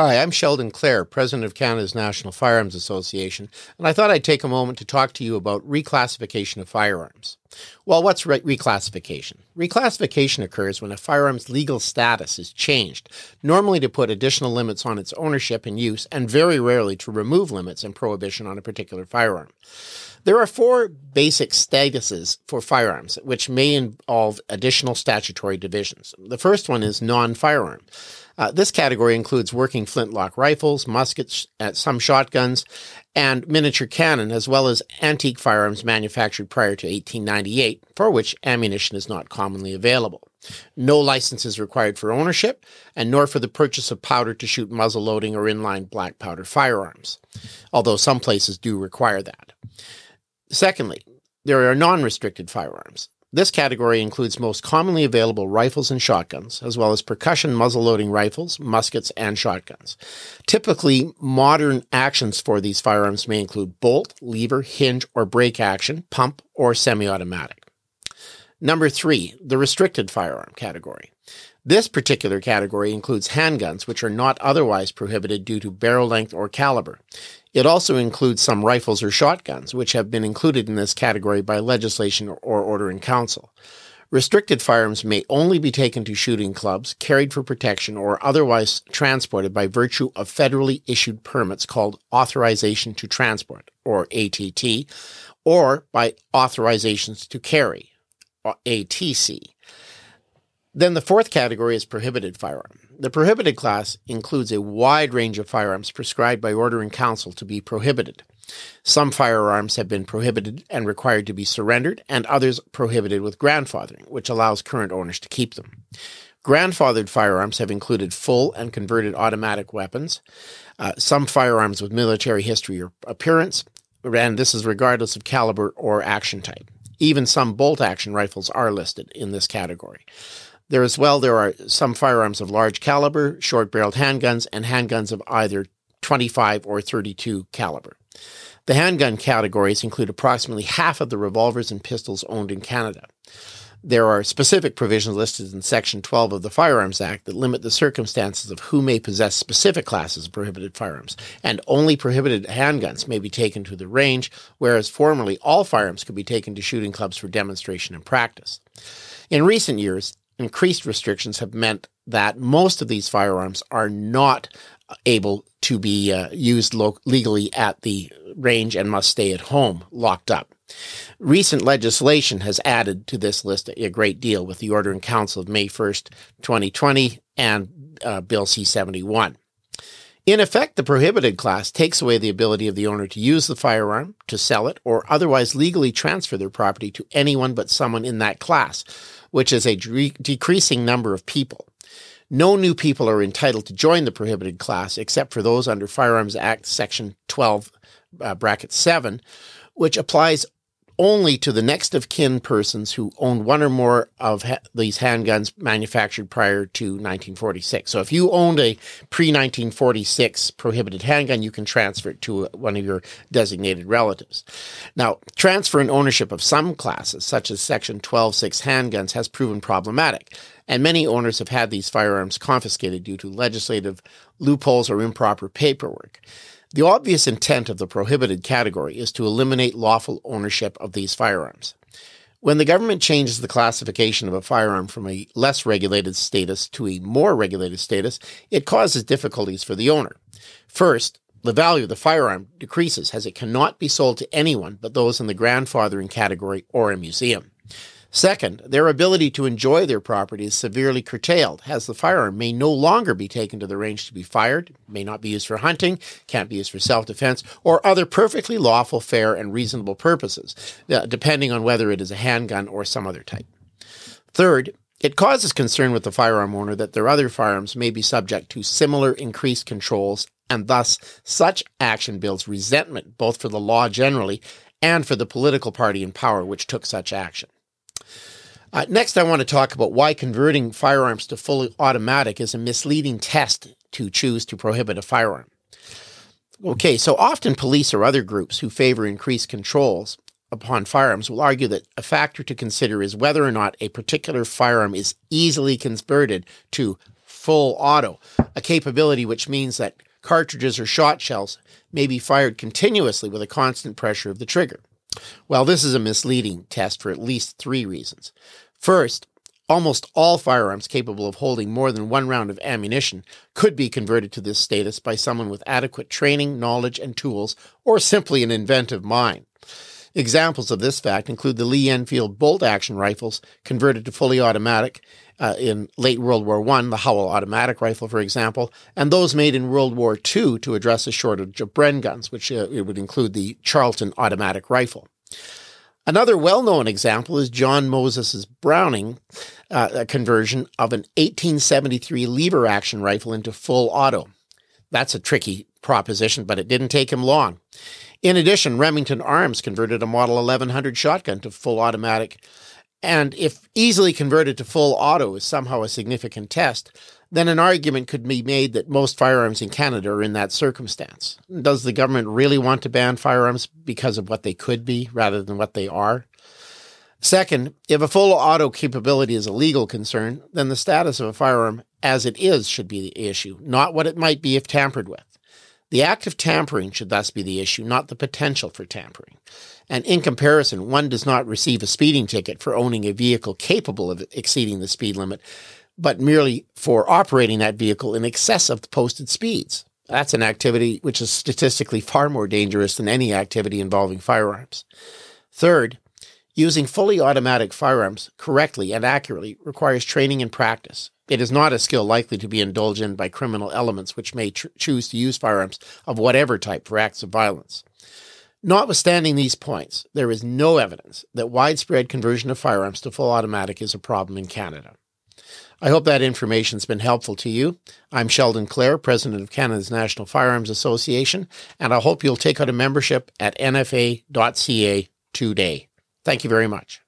Hi, I'm Sheldon Clare, President of Canada's National Firearms Association, and I thought I'd take a moment to talk to you about reclassification of firearms. Well, what's re- reclassification? Reclassification occurs when a firearm's legal status is changed, normally to put additional limits on its ownership and use, and very rarely to remove limits and prohibition on a particular firearm. There are four basic statuses for firearms, which may involve additional statutory divisions. The first one is non firearm. Uh, this category includes working flintlock rifles, muskets, uh, some shotguns, and miniature cannon, as well as antique firearms manufactured prior to 1898, for which ammunition is not commonly available. No license is required for ownership, and nor for the purchase of powder to shoot muzzle loading or inline black powder firearms, although some places do require that. Secondly, there are non restricted firearms. This category includes most commonly available rifles and shotguns, as well as percussion muzzle-loading rifles, muskets, and shotguns. Typically, modern actions for these firearms may include bolt, lever, hinge, or break action, pump, or semi-automatic. Number three, the restricted firearm category. This particular category includes handguns, which are not otherwise prohibited due to barrel length or caliber. It also includes some rifles or shotguns, which have been included in this category by legislation or order in council. Restricted firearms may only be taken to shooting clubs, carried for protection, or otherwise transported by virtue of federally issued permits called Authorization to Transport, or ATT, or by authorizations to carry, or ATC. Then the fourth category is prohibited firearm. The prohibited class includes a wide range of firearms prescribed by order in council to be prohibited. Some firearms have been prohibited and required to be surrendered, and others prohibited with grandfathering, which allows current owners to keep them. Grandfathered firearms have included full and converted automatic weapons, uh, some firearms with military history or appearance, and this is regardless of caliber or action type. Even some bolt action rifles are listed in this category. There as well, there are some firearms of large caliber, short barreled handguns, and handguns of either 25 or 32 caliber. The handgun categories include approximately half of the revolvers and pistols owned in Canada. There are specific provisions listed in Section 12 of the Firearms Act that limit the circumstances of who may possess specific classes of prohibited firearms, and only prohibited handguns may be taken to the range, whereas formerly all firearms could be taken to shooting clubs for demonstration and practice. In recent years, increased restrictions have meant that most of these firearms are not able to be uh, used lo- legally at the range and must stay at home locked up. Recent legislation has added to this list a great deal with the Order in Council of May 1st, 2020 and uh, Bill C 71. In effect, the prohibited class takes away the ability of the owner to use the firearm, to sell it, or otherwise legally transfer their property to anyone but someone in that class, which is a de- decreasing number of people. No new people are entitled to join the prohibited class except for those under Firearms Act Section 12, uh, bracket 7, which applies only to the next of kin persons who owned one or more of ha- these handguns manufactured prior to 1946. So if you owned a pre 1946 prohibited handgun, you can transfer it to one of your designated relatives. Now, transfer and ownership of some classes, such as Section 12.6 handguns, has proven problematic. And many owners have had these firearms confiscated due to legislative loopholes or improper paperwork. The obvious intent of the prohibited category is to eliminate lawful ownership of these firearms. When the government changes the classification of a firearm from a less regulated status to a more regulated status, it causes difficulties for the owner. First, the value of the firearm decreases as it cannot be sold to anyone but those in the grandfathering category or a museum. Second, their ability to enjoy their property is severely curtailed, as the firearm may no longer be taken to the range to be fired, may not be used for hunting, can't be used for self defense, or other perfectly lawful, fair, and reasonable purposes, uh, depending on whether it is a handgun or some other type. Third, it causes concern with the firearm owner that their other firearms may be subject to similar increased controls, and thus such action builds resentment both for the law generally and for the political party in power which took such action. Uh, next, I want to talk about why converting firearms to fully automatic is a misleading test to choose to prohibit a firearm. Okay, so often police or other groups who favor increased controls upon firearms will argue that a factor to consider is whether or not a particular firearm is easily converted to full auto, a capability which means that cartridges or shot shells may be fired continuously with a constant pressure of the trigger. Well, this is a misleading test for at least three reasons. First, almost all firearms capable of holding more than one round of ammunition could be converted to this status by someone with adequate training, knowledge, and tools, or simply an inventive mind. Examples of this fact include the Lee Enfield bolt action rifles converted to fully automatic uh, in late World War I, the Howell automatic rifle, for example, and those made in World War II to address a shortage of Bren guns, which uh, it would include the Charlton automatic rifle. Another well known example is John Moses's Browning uh, conversion of an 1873 lever action rifle into full auto. That's a tricky proposition, but it didn't take him long. In addition, Remington Arms converted a Model 1100 shotgun to full automatic. And if easily converted to full auto is somehow a significant test, then an argument could be made that most firearms in Canada are in that circumstance. Does the government really want to ban firearms because of what they could be rather than what they are? Second, if a full auto capability is a legal concern, then the status of a firearm as it is should be the issue, not what it might be if tampered with. The act of tampering should thus be the issue, not the potential for tampering. And in comparison, one does not receive a speeding ticket for owning a vehicle capable of exceeding the speed limit, but merely for operating that vehicle in excess of the posted speeds. That's an activity which is statistically far more dangerous than any activity involving firearms. Third, using fully automatic firearms correctly and accurately requires training and practice. It is not a skill likely to be indulged in by criminal elements which may tr- choose to use firearms of whatever type for acts of violence. Notwithstanding these points, there is no evidence that widespread conversion of firearms to full automatic is a problem in Canada. I hope that information has been helpful to you. I'm Sheldon Clare, President of Canada's National Firearms Association, and I hope you'll take out a membership at nfa.ca today. Thank you very much.